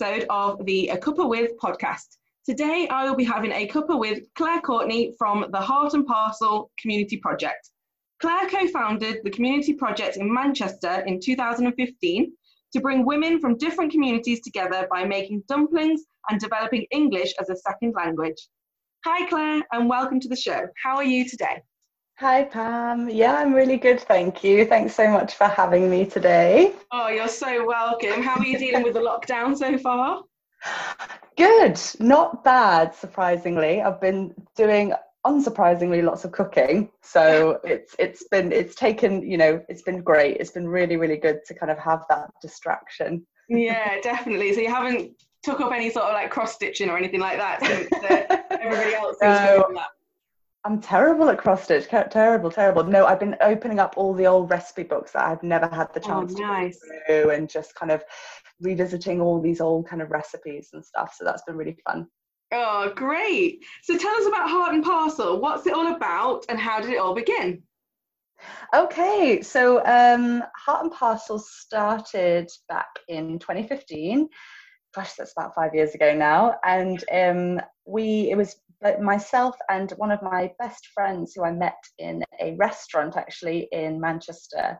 episode of the A Cuppa With podcast. Today, I will be having a cuppa with Clare Courtney from the Heart and Parcel Community Project. Clare co founded the community project in Manchester in 2015 to bring women from different communities together by making dumplings and developing English as a second language. Hi, Clare, and welcome to the show. How are you today? Hi, Pam. Yeah, I'm really good, thank you. Thanks so much for having me today. Oh, you're so welcome. How are you dealing with the lockdown so far? Good, not bad, surprisingly. I've been doing unsurprisingly lots of cooking so it's it's been it's taken you know it's been great it's been really really good to kind of have that distraction yeah definitely so you haven't took up any sort of like cross stitching or anything like that since uh, everybody else is no, doing that I'm terrible at cross stitch. Terrible, terrible. No, I've been opening up all the old recipe books that I've never had the oh, chance oh, nice. to do, and just kind of revisiting all these old kind of recipes and stuff. So that's been really fun. Oh, great. So tell us about Heart and Parcel. What's it all about, and how did it all begin? Okay, so um, Heart and Parcel started back in 2015 gosh, that's about five years ago now. And um, we, it was myself and one of my best friends who I met in a restaurant actually in Manchester.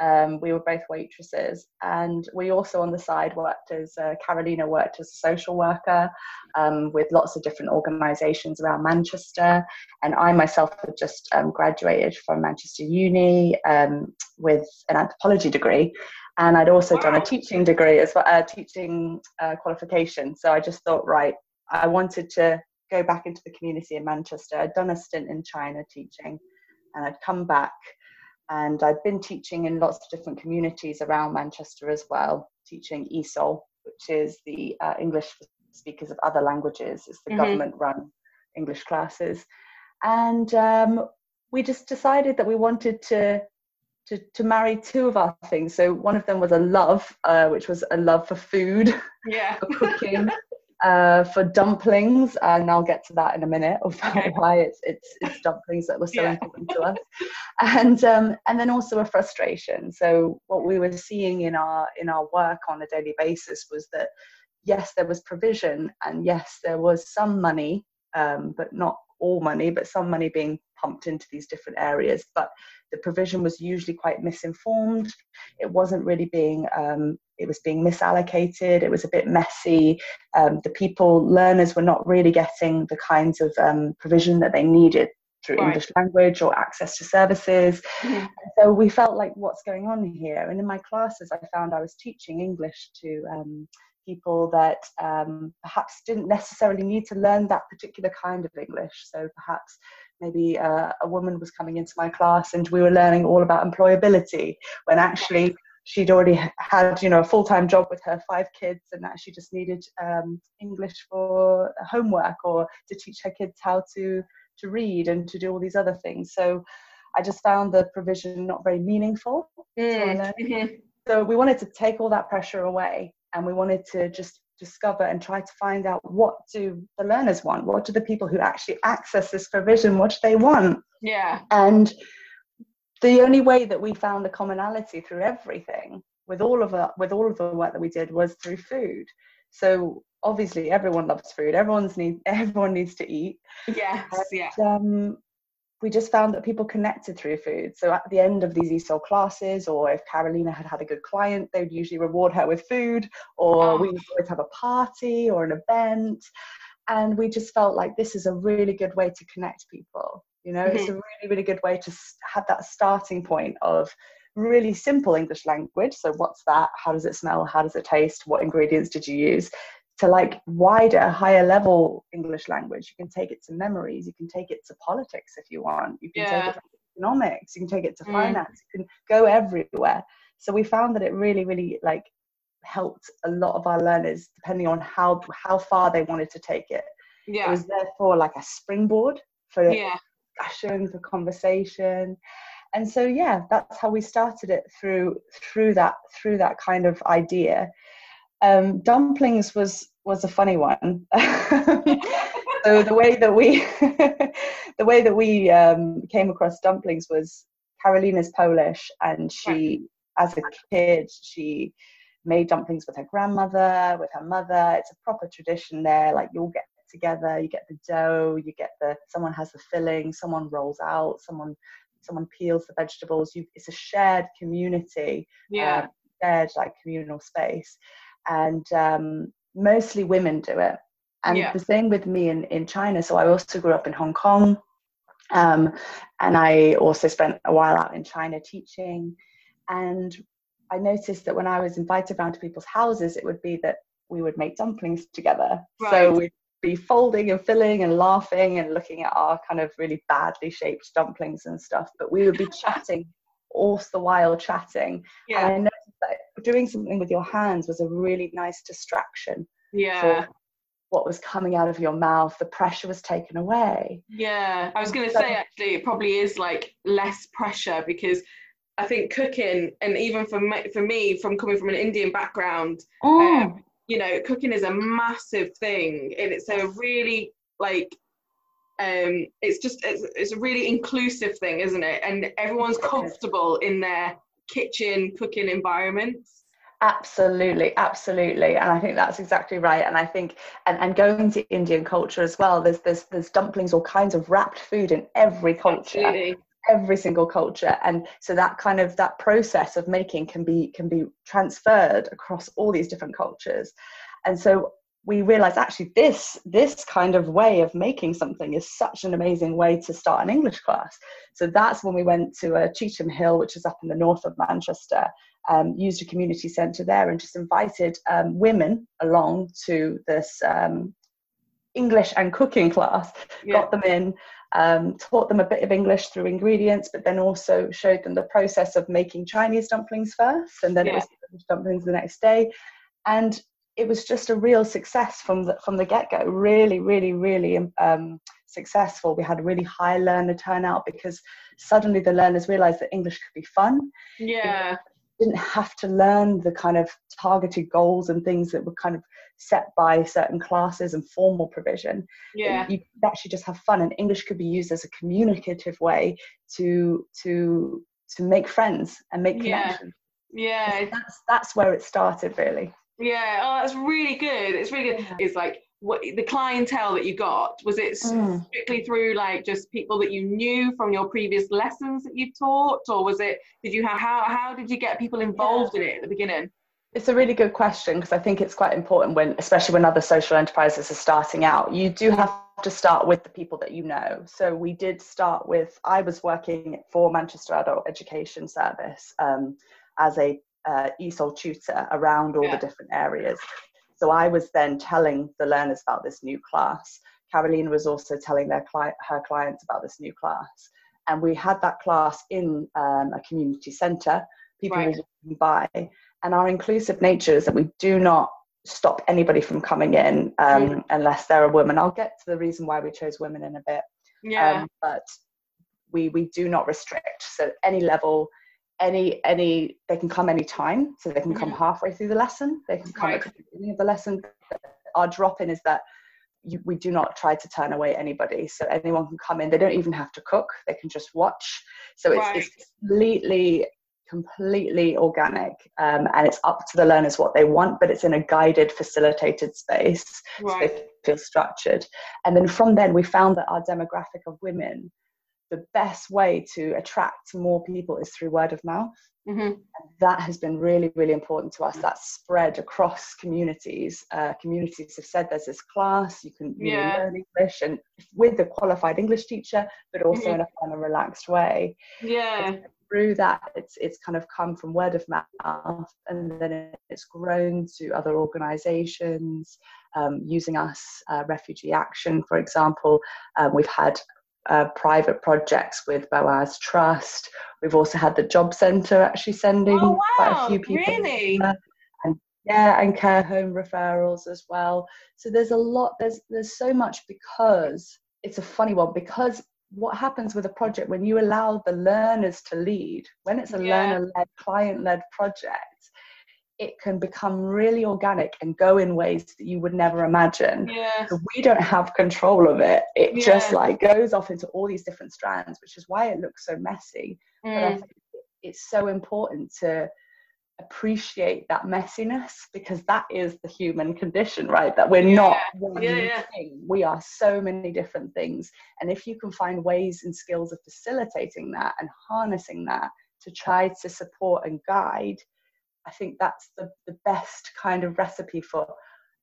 Um, we were both waitresses, and we also on the side worked as uh, Carolina worked as a social worker um, with lots of different organisations around Manchester. And I myself had just um, graduated from Manchester Uni um, with an anthropology degree, and I'd also wow. done a teaching degree as well, a uh, teaching uh, qualification. So I just thought, right, I wanted to go back into the community in Manchester. I'd done a stint in China teaching, and I'd come back, and I'd been teaching in lots of different communities around Manchester as well, teaching ESOL, which is the uh, English speakers of other languages. It's the mm-hmm. government-run English classes, and um, we just decided that we wanted to to, to marry two of our things. So one of them was a love, uh, which was a love for food, yeah, for cooking, uh, for dumplings, and I'll get to that in a minute of okay. why it's, it's it's dumplings that were so yeah. important to us, and um, and then also a frustration. So what we were seeing in our in our work on a daily basis was that yes, there was provision, and yes, there was some money, um, but not all money, but some money being pumped into these different areas. But the provision was usually quite misinformed. It wasn't really being, um, it was being misallocated. It was a bit messy. Um, the people, learners were not really getting the kinds of um, provision that they needed through right. English language or access to services. Mm-hmm. So we felt like, what's going on here? And in my classes, I found I was teaching English to um, people that um, perhaps didn't necessarily need to learn that particular kind of English. So perhaps maybe uh, a woman was coming into my class and we were learning all about employability when actually she'd already had you know a full-time job with her five kids and that she just needed um, english for homework or to teach her kids how to to read and to do all these other things. So i just found the provision not very meaningful mm. so we wanted to take all that pressure away and we wanted to just discover and try to find out what do the learners want? What do the people who actually access this provision what do they want? Yeah. And the only way that we found the commonality through everything with all of the with all of the work that we did was through food so obviously everyone loves food everyone's need everyone needs to eat yes and, yeah um, we just found that people connected through food. So at the end of these ESOL classes, or if Carolina had had a good client, they would usually reward her with food, or oh. we would always have a party or an event. And we just felt like this is a really good way to connect people. You know, mm-hmm. it's a really, really good way to have that starting point of really simple English language. So, what's that? How does it smell? How does it taste? What ingredients did you use? to like wider, higher level English language. You can take it to memories. You can take it to politics if you want. You can yeah. take it to economics. You can take it to mm. finance. You can go everywhere. So we found that it really, really like helped a lot of our learners, depending on how how far they wanted to take it. Yeah. It was therefore like a springboard for yeah. Discussion, for conversation. And so yeah, that's how we started it through through that through that kind of idea. Um, dumplings was was a funny one. so the way that we the way that we um, came across dumplings was Carolina's Polish, and she, as a kid, she made dumplings with her grandmother, with her mother. It's a proper tradition there. Like you'll get together, you get the dough, you get the someone has the filling, someone rolls out, someone someone peels the vegetables. You, it's a shared community, yeah, um, shared like communal space, and um, mostly women do it. And yeah. the same with me in, in China. So I also grew up in Hong Kong. Um, and I also spent a while out in China teaching. And I noticed that when I was invited around to people's houses, it would be that we would make dumplings together. Right. So we'd be folding and filling and laughing and looking at our kind of really badly shaped dumplings and stuff. But we would be chatting all the while chatting. Yeah. And I noticed that doing something with your hands was a really nice distraction. Yeah. what was coming out of your mouth, the pressure was taken away. Yeah, I was going to say actually, it probably is like less pressure because I think cooking, and even for me, for me from coming from an Indian background, oh. um, you know, cooking is a massive thing, and it's a really like, um, it's just it's, it's a really inclusive thing, isn't it? And everyone's comfortable in their kitchen cooking environments. Absolutely, absolutely, and I think that's exactly right. And I think, and, and going to Indian culture as well, there's there's there's dumplings, all kinds of wrapped food in every culture. Absolutely every single culture. And so that kind of that process of making can be can be transferred across all these different cultures. And so we realized actually this this kind of way of making something is such an amazing way to start an english class. So that's when we went to a cheetham hill which is up in the north of manchester um, used a community centre there and just invited um, women along to this um, english and cooking class yeah. got them in um, taught them a bit of English through ingredients, but then also showed them the process of making Chinese dumplings first, and then yeah. it was dumplings the next day, and it was just a real success from the from the get go. Really, really, really um, successful. We had a really high learner turnout because suddenly the learners realised that English could be fun. Yeah. Didn't have to learn the kind of targeted goals and things that were kind of set by certain classes and formal provision. Yeah. You actually just have fun and English could be used as a communicative way to to to make friends and make connections. Yeah. yeah. That's that's where it started really. Yeah, oh that's really good. It's really good. Yeah. It's like what the clientele that you got was it mm. strictly through like just people that you knew from your previous lessons that you taught or was it did you have how how did you get people involved yeah. in it at the beginning it's a really good question because I think it's quite important when, especially when other social enterprises are starting out. You do have to start with the people that you know. So we did start with. I was working for Manchester Adult Education Service um, as a uh, ESOL tutor around all yeah. the different areas. So I was then telling the learners about this new class. Caroline was also telling their cli- her clients about this new class, and we had that class in um, a community centre. People right. were walking by and our inclusive nature is that we do not stop anybody from coming in um, mm. unless they're a woman. I'll get to the reason why we chose women in a bit. Yeah. Um, but we we do not restrict. So any level, any any they can come any time. So they can come halfway through the lesson. They can come right. at the beginning of the lesson. Our drop in is that you, we do not try to turn away anybody. So anyone can come in. They don't even have to cook. They can just watch. So it's, right. it's completely completely organic um, and it's up to the learners what they want but it's in a guided facilitated space right. so they feel structured and then from then we found that our demographic of women the best way to attract more people is through word of mouth mm-hmm. that has been really really important to us that's spread across communities uh, communities have said there's this class you can you yeah. learn english and with a qualified english teacher but also mm-hmm. in a fun and relaxed way yeah through that it's it's kind of come from word of mouth and then it's grown to other organizations um, using us uh, refugee action for example um, we've had uh, private projects with boaz trust we've also had the job center actually sending oh, wow. quite a few people really? and yeah and care home referrals as well so there's a lot there's there's so much because it's a funny one because what happens with a project when you allow the learners to lead when it's a yeah. learner led client led project it can become really organic and go in ways that you would never imagine yeah. so we don't have control of it it yeah. just like goes off into all these different strands which is why it looks so messy mm. but I think it's so important to appreciate that messiness because that is the human condition right that we're Yeah. not one Yeah, yeah. thing we are so many different things and if you can find ways and skills of facilitating that and harnessing that to try to support and guide i think that's the, the best kind of recipe for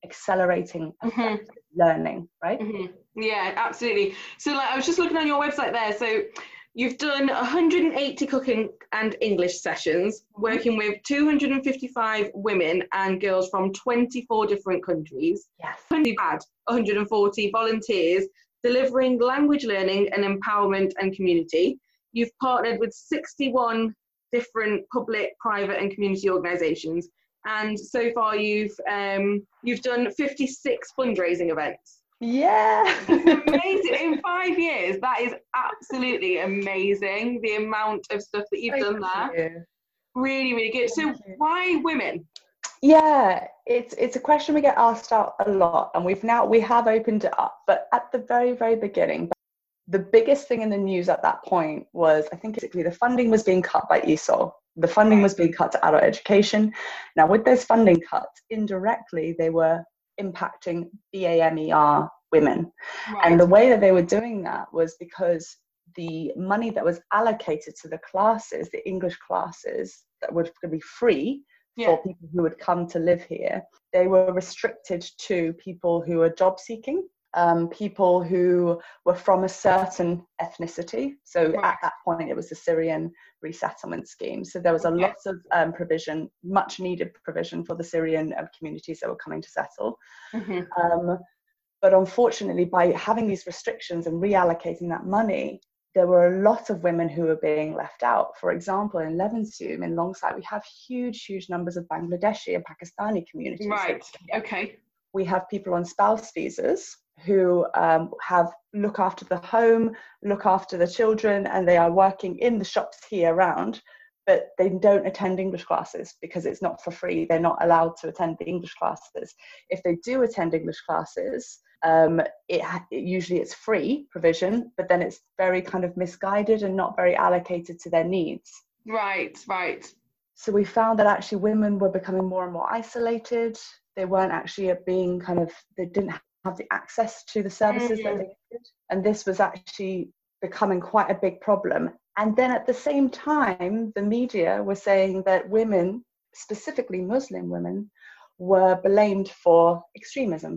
accelerating Mhm. learning right Mhm. Yeah, absolutely. So, like, I was just looking on your website there. So, you've done 180 cooking and English sessions, working with 255 women and girls from 24 different countries. yes We've had 140 volunteers delivering language learning and empowerment and community. You've partnered with 61 different public, private, and community organisations, and so far you've um, you've done 56 fundraising events. yeah amazing in five years. That is absolutely amazing. The amount of stuff that you've done there, you. really, really good. So, you. why women? Yeah, it's it's a question we get asked out a lot, and we've now we have opened it up. But at the very very beginning, the biggest thing in the news at that point was I think basically the funding was being cut by ESOL. The funding was being cut to adult education. Now, with those funding cuts, indirectly they were impacting BAMER women. And the way that they were doing that was because the money that was allocated to the classes, the English classes that were going to be free Yeah. for people who would come to live here, they were restricted to people who were job seeking, um, people who were from a certain ethnicity. So Right. at that point, it was the Syrian resettlement scheme. So there was a Okay. lot of um, provision, much needed provision for the Syrian uh, communities that were coming to settle. Mhm. Um, but unfortunately, by having these restrictions and reallocating that money, there were a lot of women who were being left out. For example, in Levenshulme, in Longsight, we have huge, huge numbers of Bangladeshi and Pakistani communities. Right. Okay. We have people on spouse visas who um, have look after the home, look after the children, and they are working in the shops here around, but they don't attend English classes because it's not for free. They're not allowed to attend the English classes. If they do attend English classes, um, it, it usually it's free provision, but then it's very kind of misguided and not very allocated to their needs. Right. Right. So we found that actually women were becoming more and more isolated. They weren't actually being kind of they didn't have the access to the services that Mhm. they needed, and this was actually becoming quite a big problem. And then at the same time, the media were saying that women, specifically Muslim women, were blamed for extremism.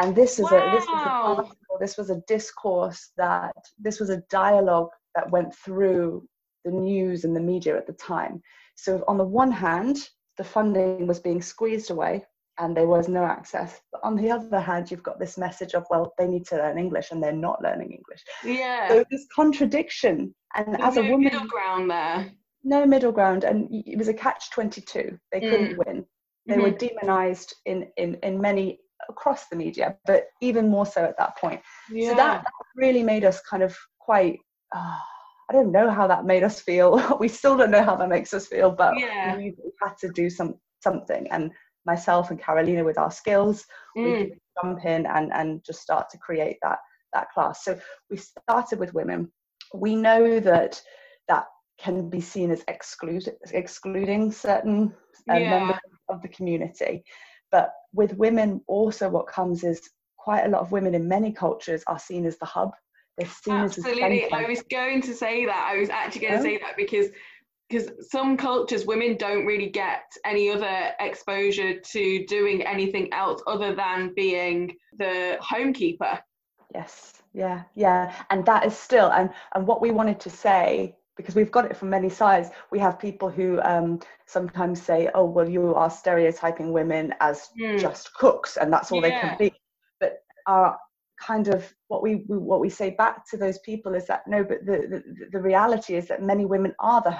And this is a this was Wow. article, this was a discourse that this was a dialogue that went through the news and the media at the time. So on the one hand, the funding was being squeezed away and there was no access. But on the other hand, you've got this message of, well, they need to learn English and they're not learning English. Yeah. So this contradiction. And There's as a no woman, middle ground there. no middle ground. And it was a catch 22. They couldn't win. They were demonized in, in, in many across the media, but even more so at that point. Yeah. So that, that really made us kind of quite. Uh, I don't know how that made us feel. we still don't know how that makes us feel, but Yeah. we had to do some something. And myself and Carolina, with our skills, we Mm. could jump in and and just start to create that that class. So we started with women. We know that that can be seen as exclude, excluding certain uh, Yeah. members of the community. But with women, also what comes is quite a lot of women in many cultures are seen as the hub. They're seen as the Absolutely. I was going to say that. I was actually going to say that because because some cultures women don't really get any other exposure to doing anything else other than being the homekeeper. Yes, yeah, yeah, and that is still and and what we wanted to say because we've got it from many sides. We have people who um, sometimes say, "Oh, well, you are stereotyping women as Mm. just cooks, and that's all they can be." But our kind of what we, we what we say back to those people is that no, but the the, the reality is that many women are the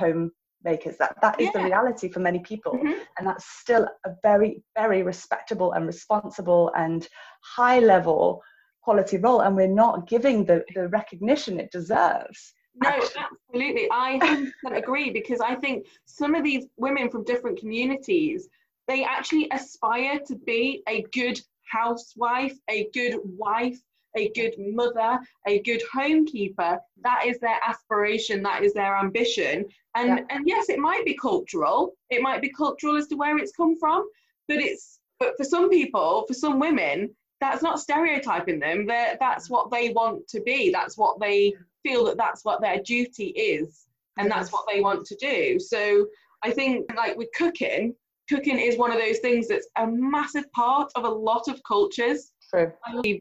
homemakers. That that is the reality for many people Mhm. and that's still a very very respectable and responsible and high level quality role and we're not giving the, the recognition it deserves No, Actually. absolutely. I agree because I think some of these women from different communities, they actually aspire to be a good housewife, a good wife, a good mother, a good homekeeper. That is their aspiration, that is their ambition. And yeah. and yes, it might be cultural. It might be cultural as to where it's come from, but it's but for some people, for some women, that's not stereotyping them. They're, that's what they want to be. That's what they feel that that's what their duty is, and that's what they want to do. So I think like with cooking, cooking is one of those things that's a massive part of a lot of cultures. True.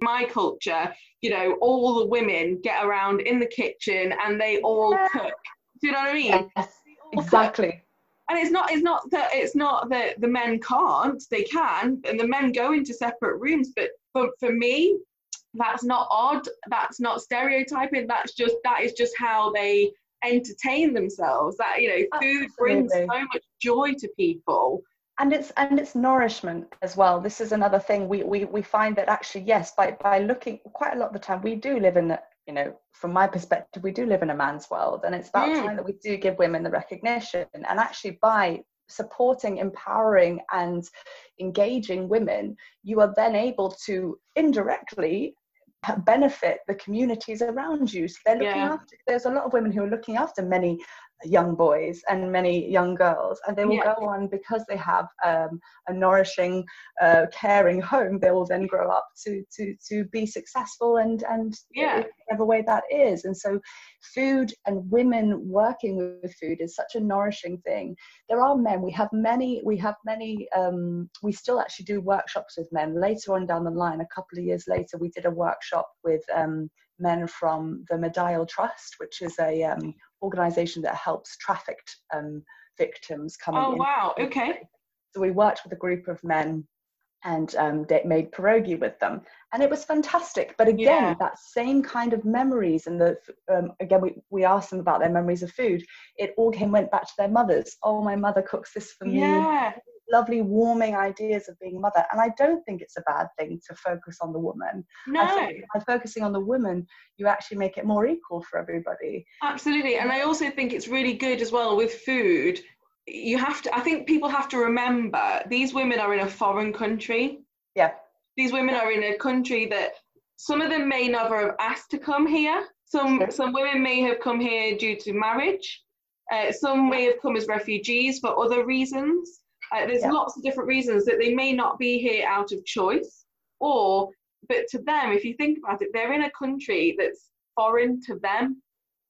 My culture, you know, all the women get around in the kitchen and they all yeah. cook. Do you know what I mean? Yes, exactly. Cook. And it's not it's not that it's not that the men can't, they can, and the men go into separate rooms, but for, for me, that's not odd, that's not stereotyping, that's just that is just how they entertain themselves. That you know, food Absolutely. brings so much joy to people and it's and it's nourishment as well this is another thing we we, we find that actually yes by by looking quite a lot of the time we do live in you know from my perspective we do live in a man's world and it's about mm. time that we do give women the recognition and actually by supporting empowering and engaging women you are then able to indirectly benefit the communities around you so they're looking yeah. after there's a lot of women who are looking after many young boys and many young girls and they will yeah. go on because they have um, a nourishing uh, caring home they will then grow up to to to be successful and and yeah. whatever way that is. And so food and women working with food is such a nourishing thing. There are men we have many we have many um, we still actually do workshops with men. Later on down the line a couple of years later we did a workshop with um, men from the Medaille Trust, which is a um, organisation that helps trafficked um, victims coming. Oh in. wow! Okay. So we worked with a group of men and um, made pierogi with them, and it was fantastic. But again, yeah. that same kind of memories, and the um, again we we asked them about their memories of food. It all came went back to their mothers. Oh, my mother cooks this for me. Yeah lovely warming ideas of being a mother and i don't think it's a bad thing to focus on the woman no by focusing on the woman you actually make it more equal for everybody absolutely and i also think it's really good as well with food you have to i think people have to remember these women are in a foreign country yeah these women are in a country that some of them may never have asked to come here some sure. some women may have come here due to marriage uh, some may have come as refugees for other reasons uh, there's yeah. lots of different reasons that they may not be here out of choice, or but to them, if you think about it, they're in a country that's foreign to them.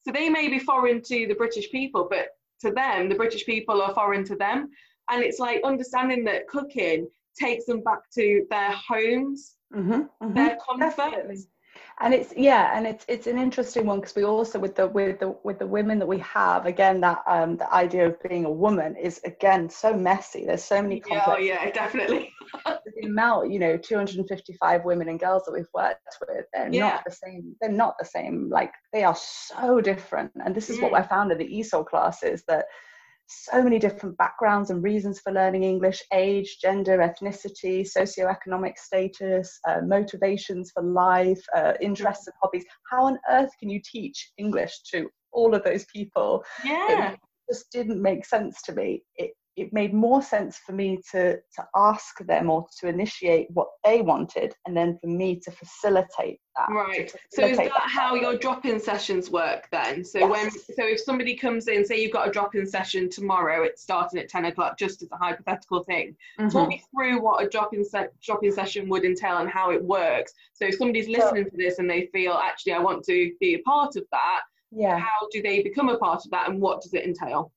So they may be foreign to the British people, but to them, the British people are foreign to them. And it's like understanding that cooking takes them back to their homes, mm-hmm, mm-hmm. their comfort. Definitely and it's yeah and it's it's an interesting one because we also with the with the with the women that we have again that um the idea of being a woman is again so messy there's so many complex oh yeah definitely the amount you know 255 women and girls that we've worked with they're yeah. not the same they're not the same like they are so different and this is mm. what i found in the esol classes that so many different backgrounds and reasons for learning English age, gender, ethnicity, socioeconomic status, uh, motivations for life, uh, interests and hobbies. How on earth can you teach English to all of those people? Yeah. It just didn't make sense to me. It, it made more sense for me to to ask them or to initiate what they wanted and then for me to facilitate that right. Facilitate so is that, that how your drop-in sessions work then? So yes. when so if somebody comes in say you've got a drop-in session tomorrow it's starting at 10 o'clock just as a hypothetical thing. Mm-hmm. talk me through what a drop-in se- drop-in session would entail and how it works. So if somebody's listening so, to this and they feel actually i want to be a part of that yeah. how do they become a part of that and what does it entail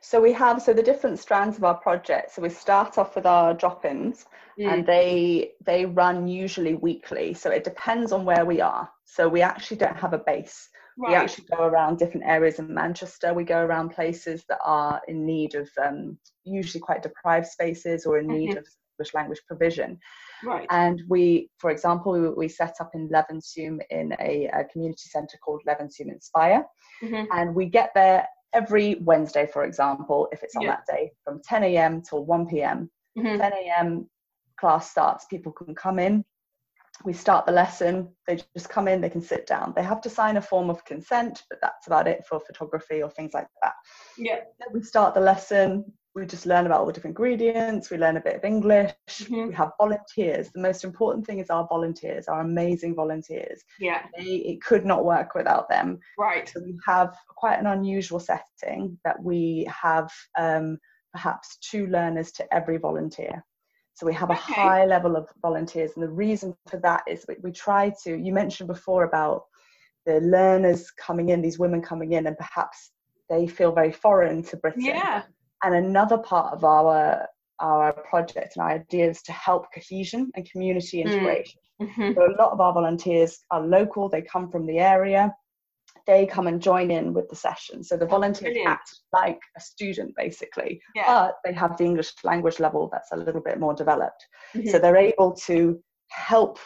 so we have so the different strands of our project. So we start off with our drop-ins, mm. and they they run usually weekly. So it depends on where we are. So we actually don't have a base. Right. We actually go around different areas in Manchester. We go around places that are in need of um, usually quite deprived spaces or in mm-hmm. need of English language provision. Right. And we, for example, we, we set up in Levenshulme in a, a community centre called Levenshulme Inspire. Mm-hmm. And we get there every Wednesday, for example, if it's on yeah. that day, from 10 a.m. till 1 p.m. Mm-hmm. 10 a.m. class starts, people can come in. We start the lesson, they just come in, they can sit down. They have to sign a form of consent, but that's about it for photography or things like that. Yeah. Then we start the lesson, we just learn about all the different ingredients, we learn a bit of English, mm-hmm. we have volunteers. The most important thing is our volunteers, our amazing volunteers. Yeah. They, it could not work without them. Right. So we have quite an unusual setting that we have um, perhaps two learners to every volunteer. So we have a okay. high level of volunteers. And the reason for that is we, we try to, you mentioned before about the learners coming in, these women coming in, and perhaps they feel very foreign to Britain. Yeah. And another part of our our project and our idea is to help cohesion and community hmm. integration. Mm-hmm. So a lot of our volunteers are local, they come from the area, they come and join in with the session. So the volunteers Brilliant. act like a student basically, yeah. but they have the English language level that's a little bit more developed. Mm-hmm. So they're able to help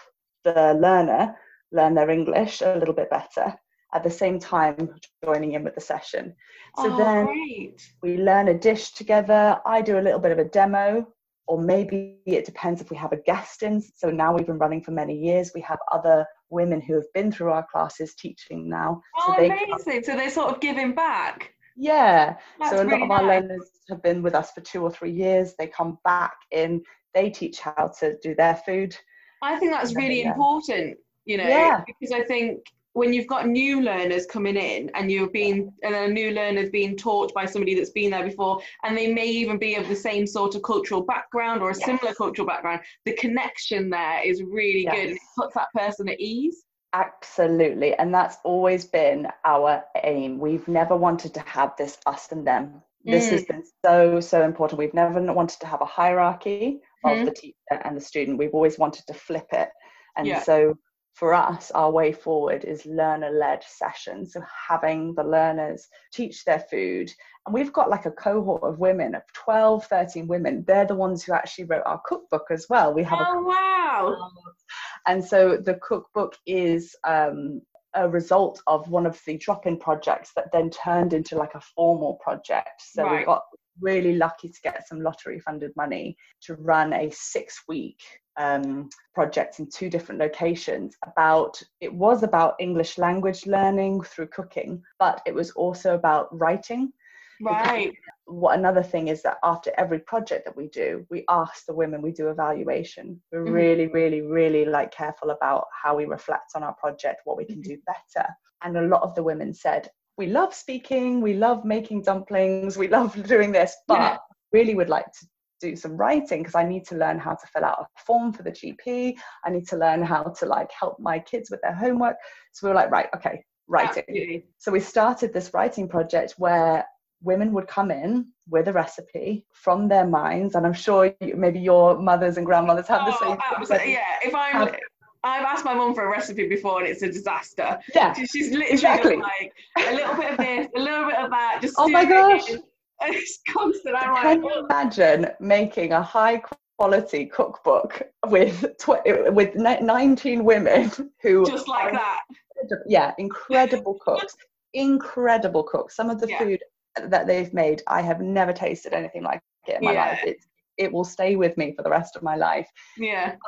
the learner learn their English a little bit better at the same time joining in with the session. So oh, then great. we learn a dish together. I do a little bit of a demo, or maybe it depends if we have a guest in. So now we've been running for many years. We have other women who have been through our classes teaching now. Oh, so amazing. so they're sort of giving back. Yeah. That's so a really lot of our nice. learners have been with us for two or three years. They come back in, they teach how to do their food. I think that's really yeah. important, you know, yeah. because I think when you've got new learners coming in and you've been and a new learner's being taught by somebody that's been there before and they may even be of the same sort of cultural background or a yes. similar cultural background the connection there is really yes. good and it puts that person at ease absolutely and that's always been our aim we've never wanted to have this us and them this mm. has been so so important we've never wanted to have a hierarchy mm. of mm-hmm. the teacher and the student we've always wanted to flip it and yeah. so for us, our way forward is learner led sessions. So having the learners teach their food. And we've got like a cohort of women of 12, 13 women. They're the ones who actually wrote our cookbook as well. We have oh, a wow. And so the cookbook is um, a result of one of the drop in projects that then turned into like a formal project. So right. we got really lucky to get some lottery funded money to run a six week um, project in two different locations. About it was about english language learning through cooking but it was also about writing. Right. what another thing is that after every project that we do we ask the women we do evaluation. We're mm-hmm. really really really like careful about how we reflect on our project what we can mm-hmm. do better. And a lot of the women said we love speaking we love making dumplings we love doing this but yeah. really would like to do some writing because I need to learn how to fill out a form for the GP. I need to learn how to like help my kids with their homework. So we were like, right, okay, writing. Absolutely. So we started this writing project where women would come in with a recipe from their minds, and I'm sure you, maybe your mothers and grandmothers have oh, the same. Absolutely. Yeah, if I'm. Have, I've asked my mum for a recipe before and it's a disaster. Yeah. She's literally exactly. like a little bit of this, a little bit of that. Just oh my gosh. It it's constant. I'm like, Can you imagine making a high quality cookbook with tw- with 19 women who just like that? Yeah, incredible cooks, incredible cooks. Some of the yeah. food that they've made, I have never tasted anything like it in my yeah. life. It, it will stay with me for the rest of my life. Yeah. But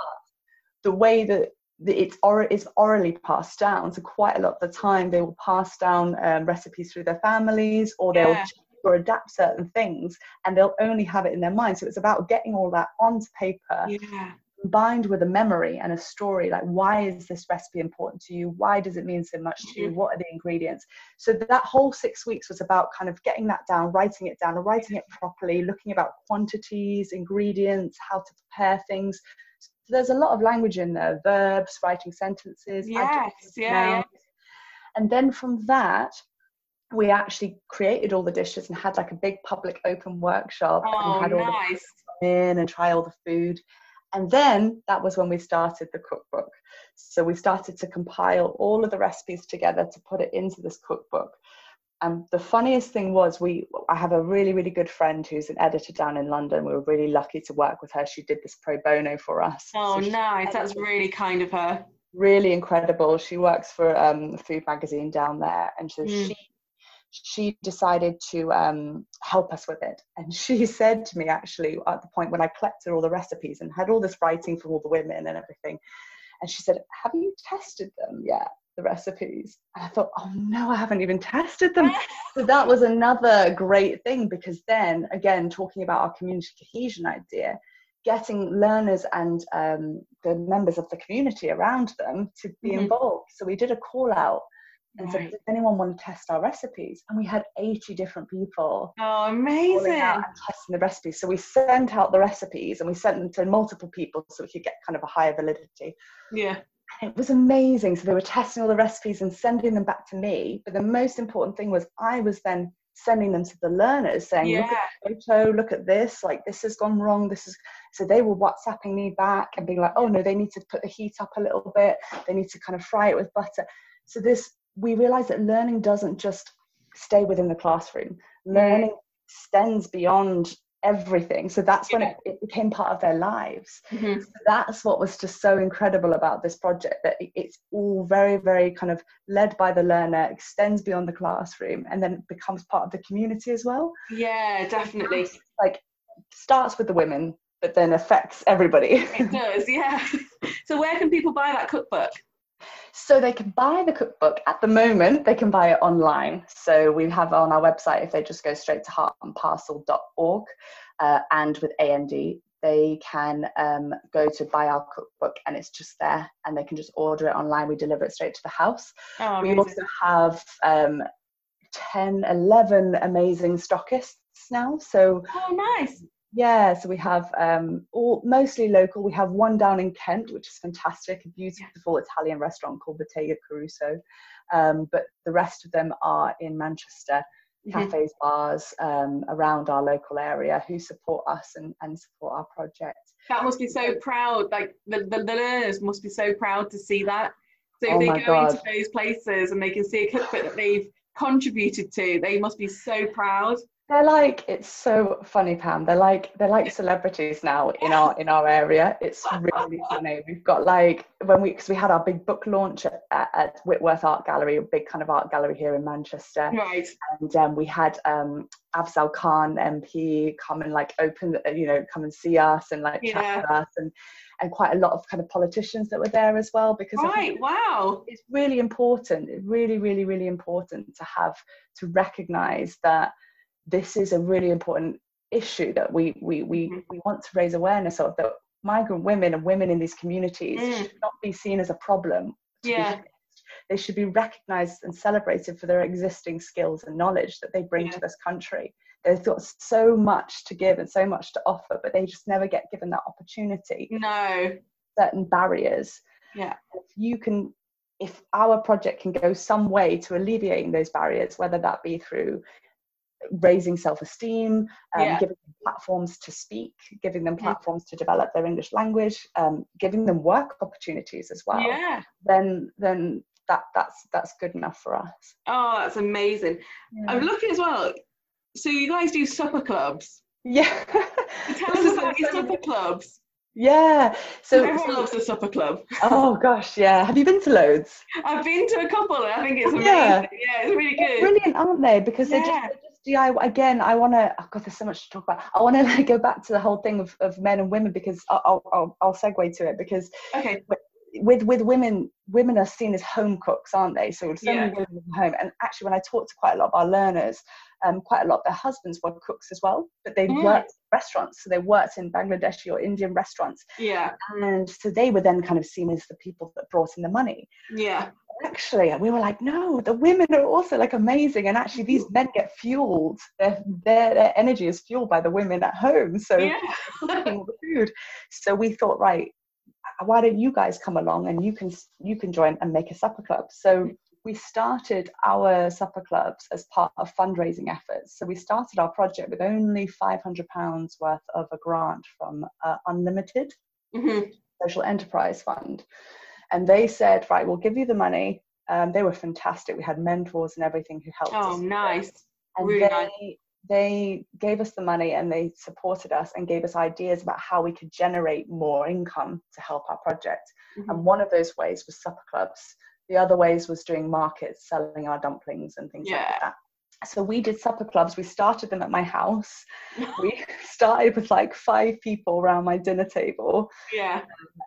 the way that it's, or, it's orally passed down. So quite a lot of the time, they will pass down um, recipes through their families, or they'll yeah or adapt certain things and they'll only have it in their mind so it's about getting all that onto paper yeah. combined with a memory and a story like why is this recipe important to you why does it mean so much to you mm-hmm. what are the ingredients so that whole six weeks was about kind of getting that down writing it down writing it properly looking about quantities ingredients how to prepare things so there's a lot of language in there verbs writing sentences yes yeah, yeah and then from that we actually created all the dishes and had like a big public open workshop oh, and had all nice. the in and try all the food. And then that was when we started the cookbook. So we started to compile all of the recipes together to put it into this cookbook. And the funniest thing was we I have a really, really good friend who's an editor down in London. We were really lucky to work with her. She did this pro bono for us. Oh so nice. That's really kind of her. Really incredible. She works for um, a food magazine down there. And so mm. she she decided to um, help us with it. And she said to me, actually, at the point when I collected all the recipes and had all this writing from all the women and everything, and she said, Have you tested them yet? The recipes. And I thought, oh no, I haven't even tested them. so that was another great thing because then, again, talking about our community cohesion idea, getting learners and um, the members of the community around them to be mm-hmm. involved. So we did a call out and right. said, Does anyone want to test our recipes? And we had 80 different people. Oh, amazing. testing the recipes. So we sent out the recipes and we sent them to multiple people so we could get kind of a higher validity. Yeah. It was amazing. So they were testing all the recipes and sending them back to me. But the most important thing was I was then sending them to the learners saying, yeah. look at the photo, look at this, like this has gone wrong. This is so they were WhatsApping me back and being like, oh no, they need to put the heat up a little bit, they need to kind of fry it with butter. So this we realized that learning doesn't just stay within the classroom. Learning extends beyond everything. So that's when it, it, became part of their lives. Mm-hmm. So that's what was just so incredible about this project that it's all very, very kind of led by the learner, extends beyond the classroom, and then becomes part of the community as well. Yeah, definitely. Like starts with the women, but then affects everybody. It does, yeah. So where can people buy that cookbook? So they can buy the cookbook at the moment, they can buy it online. So we have on our website, if they just go straight to heartandparcel.org uh, and with AND, they can um, go to buy our cookbook and it's just there and they can just order it online. We deliver it straight to the house. Oh, we also have um, 10, 11 amazing stockists now. So oh, nice. Yeah, so we have um, all mostly local. We have one down in Kent, which is fantastic, a beautiful Italian restaurant called Bottega Caruso. Um, but the rest of them are in Manchester, mm-hmm. cafes, bars um, around our local area who support us and, and support our project. That must be so proud. Like the, the, the learners must be so proud to see that. So if oh they go God. into those places and they can see a cookbook that they've contributed to, they must be so proud they're like it's so funny pam. They're like they're like celebrities now in our in our area. It's really funny. We've got like when we because we had our big book launch at, at, whitworth art gallery a big kind of art gallery here in manchester. Right. And um, we had um afzal khan mp come and like open you know come and see us and like yeah. chat with us and and quite a lot of kind of politicians that were there as well because right. Wow. it's really important. It's really really really important to have to recognize that this is a really important issue that we we we, mm-hmm. we want to raise awareness of that migrant women and women in these communities mm. should not be seen as a problem. Yeah. they should be recognized and celebrated for their existing skills and knowledge that they bring yeah. to this country. They've got so much to give and so much to offer but they just never get given that opportunity. No. Certain barriers. Yeah. If you can if our project can go some way to alleviating those barriers whether that be through raising self-esteem, um, yeah. giving them platforms to speak, giving them platforms to develop their English language, um, giving them work opportunities as well. Yeah. Then then that that's that's good enough for us. Oh, that's amazing. Yeah. I'm looking as well. So you guys do supper clubs. Yeah. tell us about your supper clubs. Yeah. So everyone loves a supper club. Oh gosh, yeah. Have you been to loads? I've been to a couple. I think it's amazing. Yeah, yeah it's really good. They're brilliant, aren't they? Because yeah. they just DIY again. I want to. Oh God, there's so much to talk about. I want to like, go back to the whole thing of, of men and women because I'll, I'll I'll segue to it because okay. With with women, women are seen as home cooks, aren't they? So so yeah. many women home. And actually, when I talk to quite a lot of our learners, um, quite a lot their husbands were cooks as well, but they mm. worked in restaurants. So they worked in Bangladeshi or Indian restaurants. Yeah. And so they were then kind of seen as the people that brought in the money. Yeah actually and we were like no the women are also like amazing. And actually these men get fueled. Their their, their energy is fueled by the women at home so yeah. food. So we thought right why don't you guys come along and you can you can join and make a supper club? So we started our supper clubs as part of fundraising efforts. So we started our project with only 500 pounds worth of a grant from uh, unlimited mm-hmm. social enterprise fund and they said, right, we'll give you the money. Um, they were fantastic. We had mentors and everything who helped oh, us. nice. And really they, nice. they gave us the money and they supported us and gave us ideas about how we could generate more income to help our project. Mm-hmm. And one of those ways was supper clubs. The other ways was doing markets, selling our dumplings and things yeah. like that. So we did supper clubs. We started them at my house. We started with like five people around my dinner table. Yeah.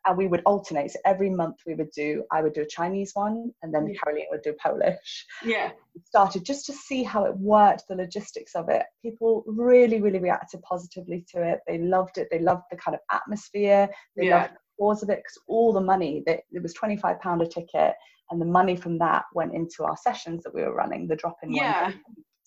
And we would alternate. So every month we would do i would do a chinese one and then Yeah. caroline would do polish. Yeah. We started just to see how it worked the logistics of it. People really really reacted positively to it. They loved it. They loved the kind of atmosphere. They Yeah. loved the cause of it because all the money that it was 25 pound a ticket and the money from that went into our sessions that we were running the drop-in ones yeah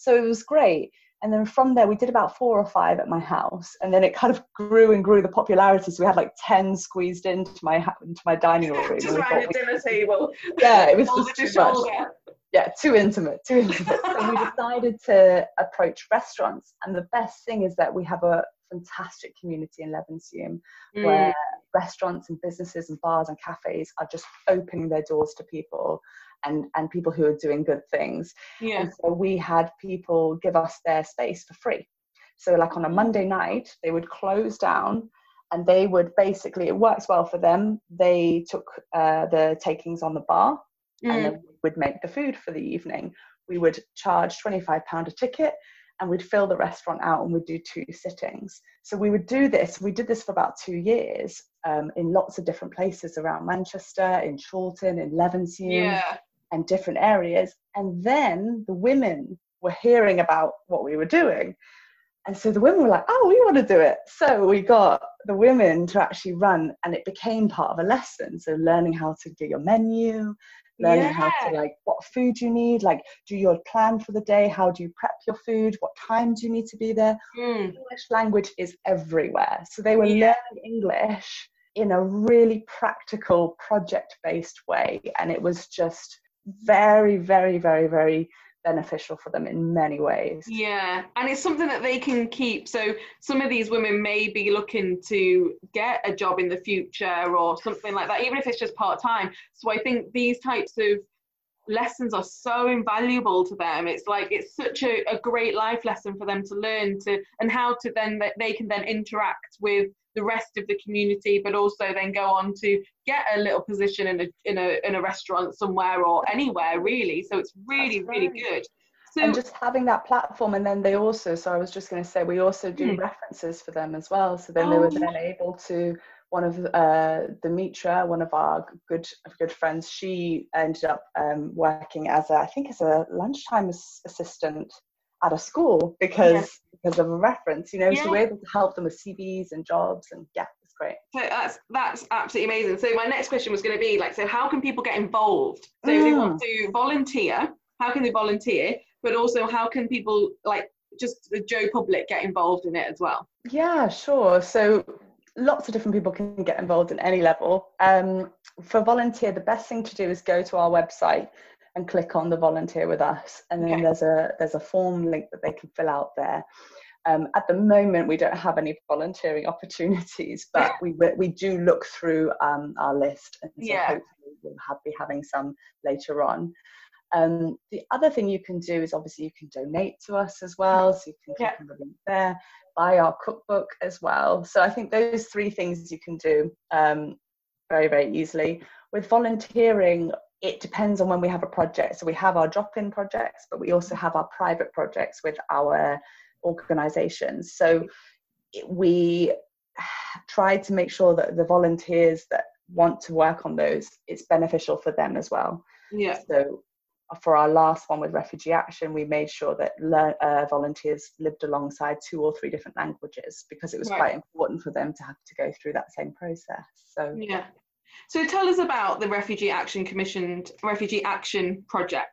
so it was great. And then from there we did about four or five at my house. And then it kind of grew and grew the popularity. So we had like 10 squeezed into my into my dining room. Just around thought your we- dinner table. Yeah it was just too much. yeah too intimate too intimate. So we decided to approach restaurants. And the best thing is that we have a fantastic community in Levenshulme Mm. where restaurants and businesses and bars and cafes are just opening their doors to people and and people who are doing good things yeah and so we had people give us their space for free. So, like on a Monday night, they would close down and they would basically, it works well for them. They took uh, the takings on the bar and Mm. then would make the food for the evening. We would charge £25 a ticket and we'd fill the restaurant out and we'd do two sittings. So we would do this. We did this for about two years um, in lots of different places around Manchester, in Chorlton, in Levenshulme yeah and different areas. And then the women were hearing about what we were doing. And so the women were like, oh, we want to do it. So we got the women to actually run, and it became part of a lesson. So learning how to do your menu, learning how to like what food you need, like do your plan for the day, how do you prep your food, what time do you need to be there. Mm. English language is everywhere. So they were Yeah. learning English in a really practical, project based way. And it was just very, very, very, very beneficial for them in many ways. Yeah, and it's something that they can keep. So some of these women may be looking to get a job in the future or something like that, even if it's just part time. So I think these types of lessons are so invaluable to them. It's like it's such a, a great life lesson for them to learn to and how to then that they can then interact with the rest of the community, but also then go on to get a little position in a in a in a restaurant somewhere or anywhere really. So it's really That's really good. So and just having that platform and then they also so i was just going to say we also do Hmm. references for them as well so then they were Oh. then able to one of uh Demetra, one of our good good friends she ended up um, working as a i think as a lunchtime assistant at a school because. Because of a reference you know so we're able to help them with cvs and jobs and yeah it's great So that's that's absolutely amazing. So my next question was going to be like, so how can people get involved? So if they want to volunteer, how can they volunteer? But also, how can people like just the Joe public get involved in it as well? Yeah, sure. So lots of different people can get involved at any level. Um, for volunteer, the best thing to do is go to our website and click on the volunteer with us, and then Okay. there's a there's a form link that they can fill out there. Um, at the moment, we don't have any volunteering opportunities, but we we do look through um, our list, and so Yeah. hopefully we'll have, be having some later on. Um, the other thing you can do is obviously you can donate to us as well, so you can click Yeah. on the link there, buy our cookbook as well. So I think those three things you can do um, very very easily. With volunteering, it depends on when we have a project. So we have our drop-in projects, but we also have our private projects with our organisations. So we try to make sure that the volunteers that want to work on those, it's beneficial for them as well. Yeah. So for our last one with Refugee Action, we made sure that learn, uh, volunteers lived alongside two or three different languages because it was Right. quite important for them to have to go through that same process. So Yeah. So tell us about the Refugee Action Commissioned Refugee Action Project.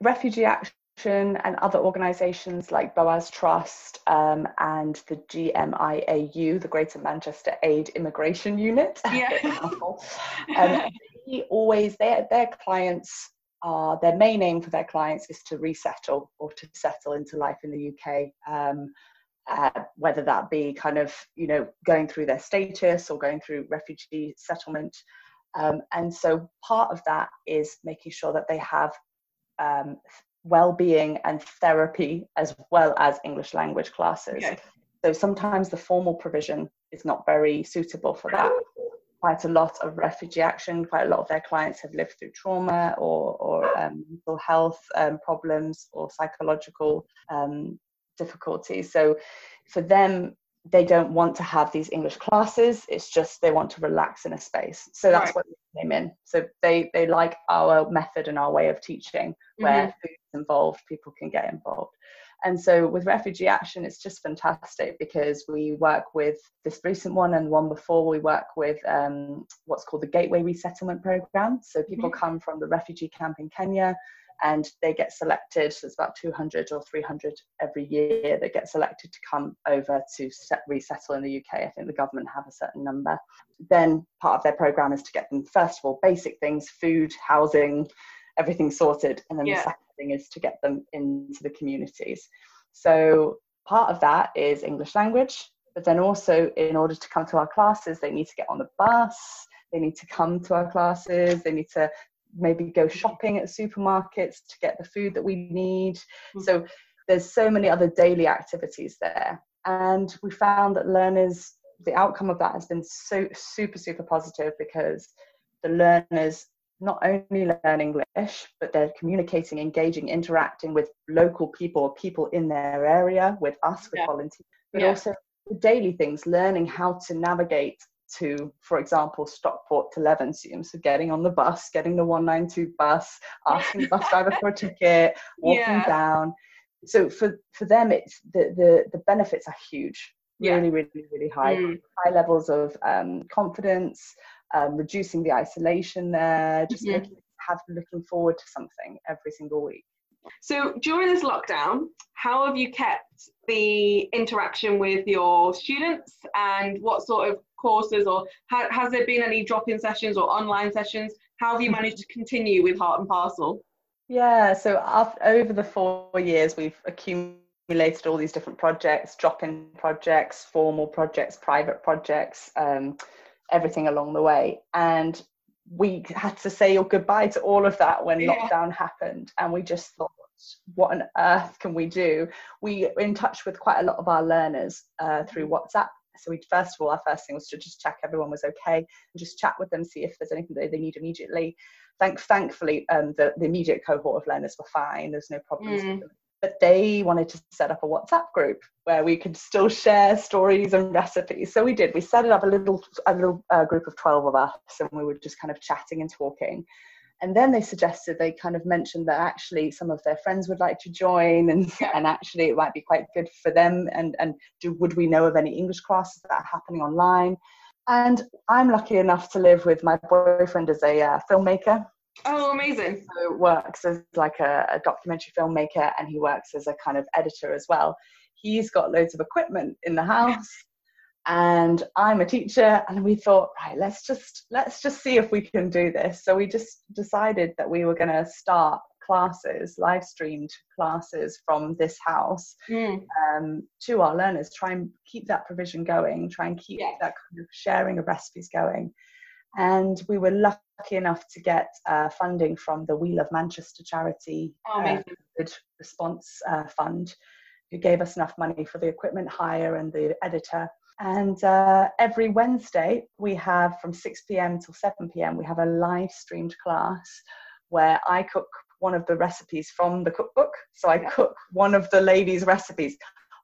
Refugee Action and other organisations like Boaz Trust um, and the GMIAU, the Greater Manchester Aid Immigration Unit. Yeah. Um, they always their their clients are their main aim for their clients is to resettle or to settle into life in the UK. Um, uh, whether that be kind of you know going through their status or going through refugee settlement, um, and so part of that is making sure that they have um, well-being and therapy as well as English language classes. Okay. So sometimes the formal provision is not very suitable for that. quite a lot of refugee action. Quite a lot of their clients have lived through trauma or, or um, mental health um, problems or psychological um, difficulties. So for them, they don't want to have these English classes. It's just they want to relax in a space. So that's right. what they came in. So they they like our method and our way of teaching, where mm-hmm. food's involved, people can get involved. And so with Refugee Action, it's just fantastic because we work with this recent one and one before, we work with um, what's called the Gateway Resettlement Program. So people mm-hmm. come from the refugee camp in Kenya and they get selected. There's about 200 or 300 every year that get selected to come over to set, resettle in the UK. I think the government have a certain number. Then part of their program is to get them, first of all, basic things food, housing, everything sorted. And then yeah. the second thing is to get them into the communities. So part of that is English language, but then also in order to come to our classes, they need to get on the bus, they need to come to our classes, they need to maybe go shopping at supermarkets to get the food that we need. Mm-hmm. So there's so many other daily activities there. And we found that learners, the outcome of that has been so super, super positive because the learners not only learn English, but they're communicating, engaging, interacting with local people, people in their area, with us, with yeah. volunteers, but yeah. also the daily things, learning how to navigate to, for example, Stockport to Levenshulme. So getting on the bus, getting the 192 bus, asking the bus driver for a ticket, walking yeah. down. So for, for them, it's the, the, the benefits are huge, really, really, really high. Mm. High levels of um, confidence, um, reducing the isolation there, just mm-hmm. making have looking forward to something every single week. So during this lockdown, how have you kept the interaction with your students and what sort of courses or ha- has there been any drop-in sessions or online sessions? How have you managed to continue with Heart and Parcel? Yeah, so after, over the four years, we've accumulated all these different projects, drop-in projects, formal projects, private projects, um, everything along the way. And we had to say goodbye to all of that when yeah. lockdown happened. And we just thought, what on earth can we do? We were in touch with quite a lot of our learners uh, through WhatsApp. So we first of all, our first thing was to just check everyone was okay and just chat with them, see if there's anything that they need immediately. Thank, thankfully, um, the, the immediate cohort of learners were fine. There's no problems mm but they wanted to set up a WhatsApp group where we could still share stories and recipes. So we did. We set it up a little a little uh, group of twelve of us, and we were just kind of chatting and talking. And then they suggested they kind of mentioned that actually some of their friends would like to join, and and actually it might be quite good for them. And and do would we know of any English classes that are happening online? And I'm lucky enough to live with my boyfriend as a uh, filmmaker, Oh, amazing. So works as like a, a, documentary filmmaker and he works as a kind of editor as well. He's got loads of equipment in the house and I'm a teacher and we thought, right, let's just let's just see if we can do this. So we just decided that we were going to start classes, live streamed classes from this house mm. um, to our learners, try and keep that provision going, try and keep that kind of sharing of recipes going. And we were lucky enough to get uh, funding from the We Love Manchester charity oh, uh, response uh, fund, who gave us enough money for the equipment hire and the editor. And uh, every Wednesday, we have from 6 p.m. till 7 p.m., we have a live streamed class where I cook one of the recipes from the cookbook. So I yeah. cook one of the ladies' recipes.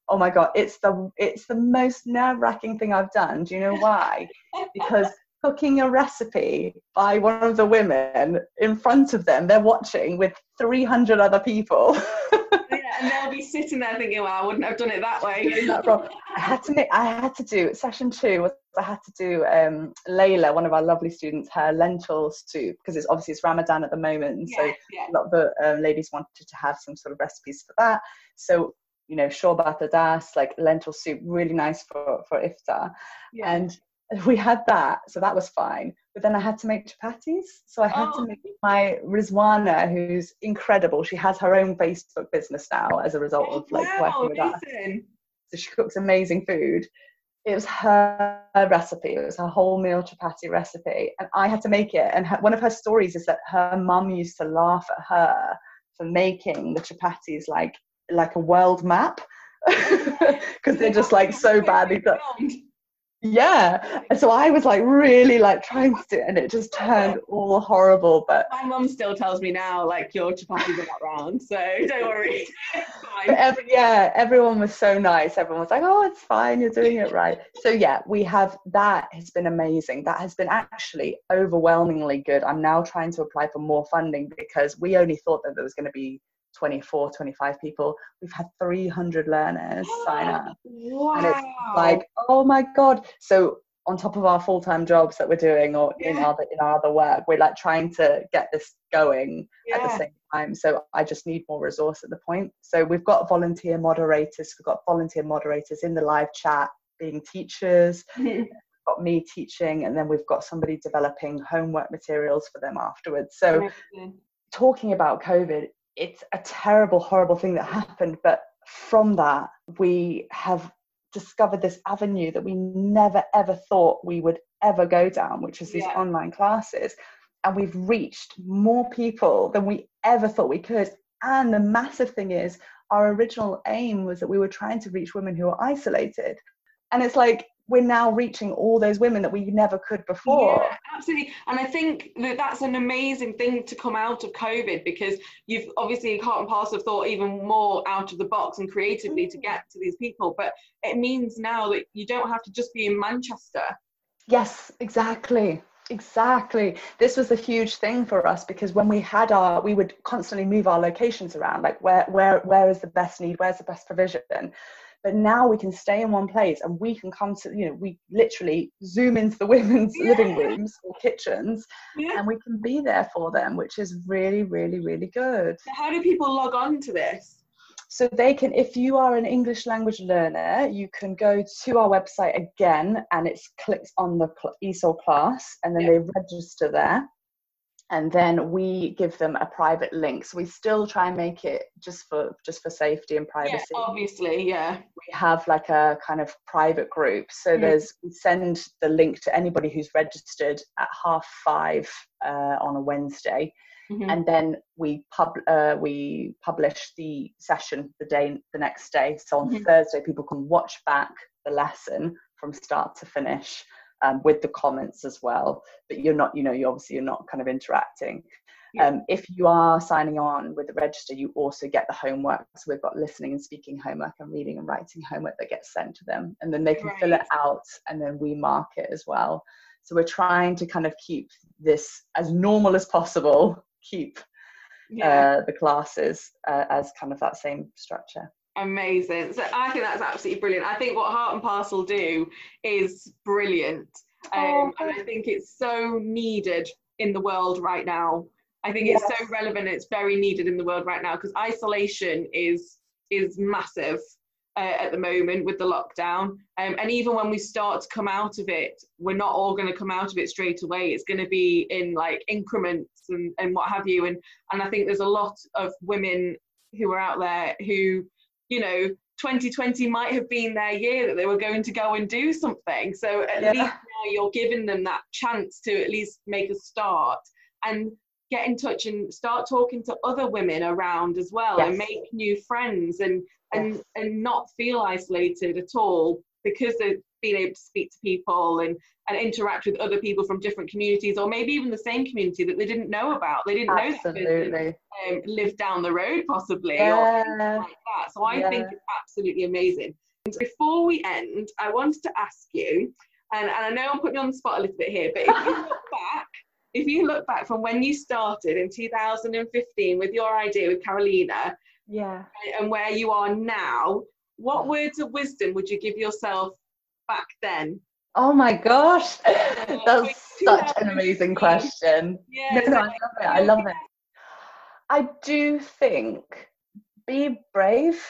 Oh my god, it's the it's the most nerve-wracking thing I've done. Do you know why? because cooking a recipe by one of the women in front of them. They're watching with 300 other people. yeah, and they'll be sitting there thinking, "Well, I wouldn't have done it that way." I had to make. I had to do session two was I had to do um, Layla, one of our lovely students, her lentil soup because it's obviously it's Ramadan at the moment, yeah, so yeah. a lot of the um, ladies wanted to have some sort of recipes for that. So you know, shorbat das, like lentil soup, really nice for for iftar, yeah. and we had that, so that was fine. But then I had to make chapatis. So I had oh. to make my Rizwana, who's incredible. She has her own Facebook business now as a result of like wow, working with amazing. us. So she cooks amazing food. It was her recipe. It was her whole meal chapati recipe, and I had to make it. And her, one of her stories is that her mum used to laugh at her for making the chapatis like like a world map because they're just like so badly done yeah. So i was like really like trying to do it and it just turned all horrible but my mum still tells me now like your chapatis are not round so don't worry every, yeah everyone was so nice. Everyone was like oh it's fine you're doing it right. So yeah we have that has been amazing. That has been actually overwhelmingly good. I'm now trying to apply for more funding because we only thought that there was going to be 24 25 people. We've had 300 learners sign up. Wow. and it's like oh my god. So on top of our full-time jobs that we're doing or yeah. in other in our other work we're like trying to get this going yeah. at the same time. So i just need more resource at the point. So we've got volunteer moderators. We've got volunteer moderators in the live chat being teachers. Got me teaching and then we've got somebody developing homework materials for them afterwards. So talking about covid it's a terrible, horrible thing that happened. But from that, we have discovered this avenue that we never ever thought we would ever go down, which is these yeah. online classes. And we've reached more people than we ever thought we could. And the massive thing is, our original aim was that we were trying to reach women who are isolated. And it's like, we're now reaching all those women that we never could before. Yeah, absolutely. And I think that that's an amazing thing to come out of COVID because you've obviously Heart and Parcel have thought even more out of the box and creatively to mm-hmm. get to these people. But it means now that you don't have to just be in Manchester. Yes, exactly. Exactly. This was a huge thing for us because when we had our, we would constantly move our locations around, like where, where, where is the best need, where's the best provision but now we can stay in one place and we can come to you know we literally zoom into the women's yeah. living rooms or kitchens yeah. and we can be there for them which is really really really good so how do people log on to this so they can if you are an english language learner you can go to our website again and it's clicks on the esol class and then yeah. they register there and then we give them a private link. So we still try and make it just for just for safety and privacy. yeah, obviously yeah. We have like a kind of private group. So mm. there's we send the link to anybody who's registered at half five uh, on a wednesday. Mm-hmm. and then we pub uh, we publish the session the day the next day. So on mm-hmm. thursday people can watch back the lesson from start to finish um, with the comments as well. But you're not, you know, you obviously you're not kind of interacting. Yeah. Um, if you are signing on with the register, you also get the homework. So we've got listening and speaking homework and reading and writing homework that gets sent to them, and then they can right. fill it out, and then we mark it as well. So we're trying to kind of keep this as normal as possible. Keep yeah. uh, the classes uh, as kind of that same structure. Amazing. So I think that's absolutely brilliant. I think what Heart and Parcel do is brilliant. Um, oh, and I think it's so needed in the world right now. I think yes. it's so relevant. It's very needed in the world right now because isolation is is massive uh, at the moment with the lockdown. Um, and even when we start to come out of it, we're not all going to come out of it straight away. It's going to be in like increments and, and what have you. And and I think there's a lot of women who are out there who you know 2020 might have been their year that they were going to go and do something so at yeah. least now you're giving them that chance to at least make a start and get in touch and start talking to other women around as well yes. and make new friends and and and not feel isolated at all because they've been able to speak to people and and interact with other people from different communities or maybe even the same community that they didn't know about they didn't Absolutely. know that um, live down the road possibly yeah. or like that so i yeah. think it's absolutely amazing and before we end i wanted to ask you and, and i know i'm putting you on the spot a little bit here but if you look back if you look back from when you started in 2015 with your idea with carolina yeah and where you are now what words of wisdom would you give yourself back then Oh my gosh, that's such an amazing question. Yeah, no, no, I love it. I love it. I do think be brave,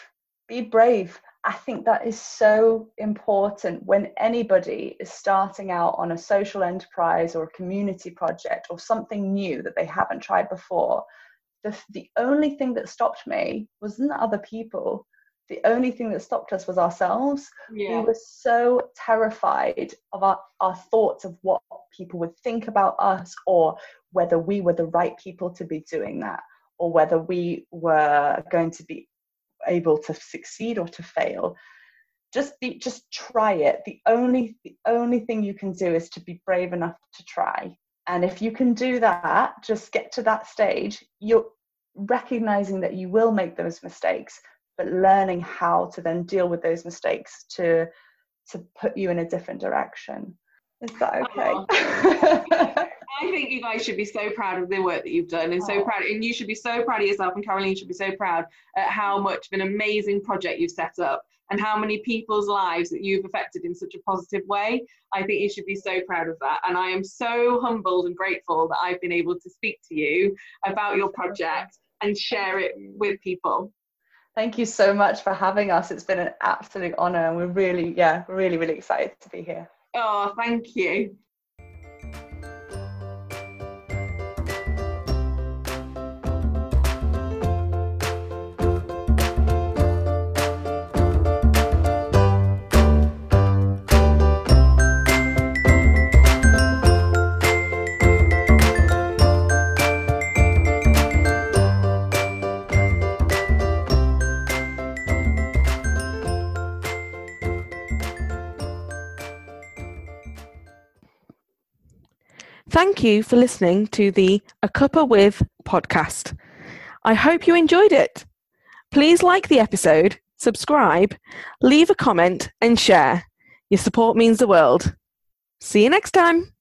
be brave. I think that is so important when anybody is starting out on a social enterprise or a community project or something new that they haven't tried before. The, the only thing that stopped me wasn't other people. The only thing that stopped us was ourselves. Yeah. We were so terrified of our, our thoughts of what people would think about us or whether we were the right people to be doing that or whether we were going to be able to succeed or to fail just be just try it the only the only thing you can do is to be brave enough to try and if you can do that just get to that stage you're recognizing that you will make those mistakes but learning how to then deal with those mistakes to to put you in a different direction is that ah. okay oh. I think you guys should be so proud of the work that you've done and so ah. proud and you should be so proud of yourself and Caroline should be so proud at how much of an amazing project you've set up and how many people's lives that you've affected in such a positive way. I think you should be so proud of that. And I am so humbled and grateful that I've been able to speak to you about your project and share it with people. Thank you so much for having us. It's been an absolute honor and we're really, yeah, really, really excited to be here. Oh, thank you. Thank you for listening to the A Cuppa With podcast. I hope you enjoyed it. Please like the episode, subscribe, leave a comment, and share. Your support means the world. See you next time.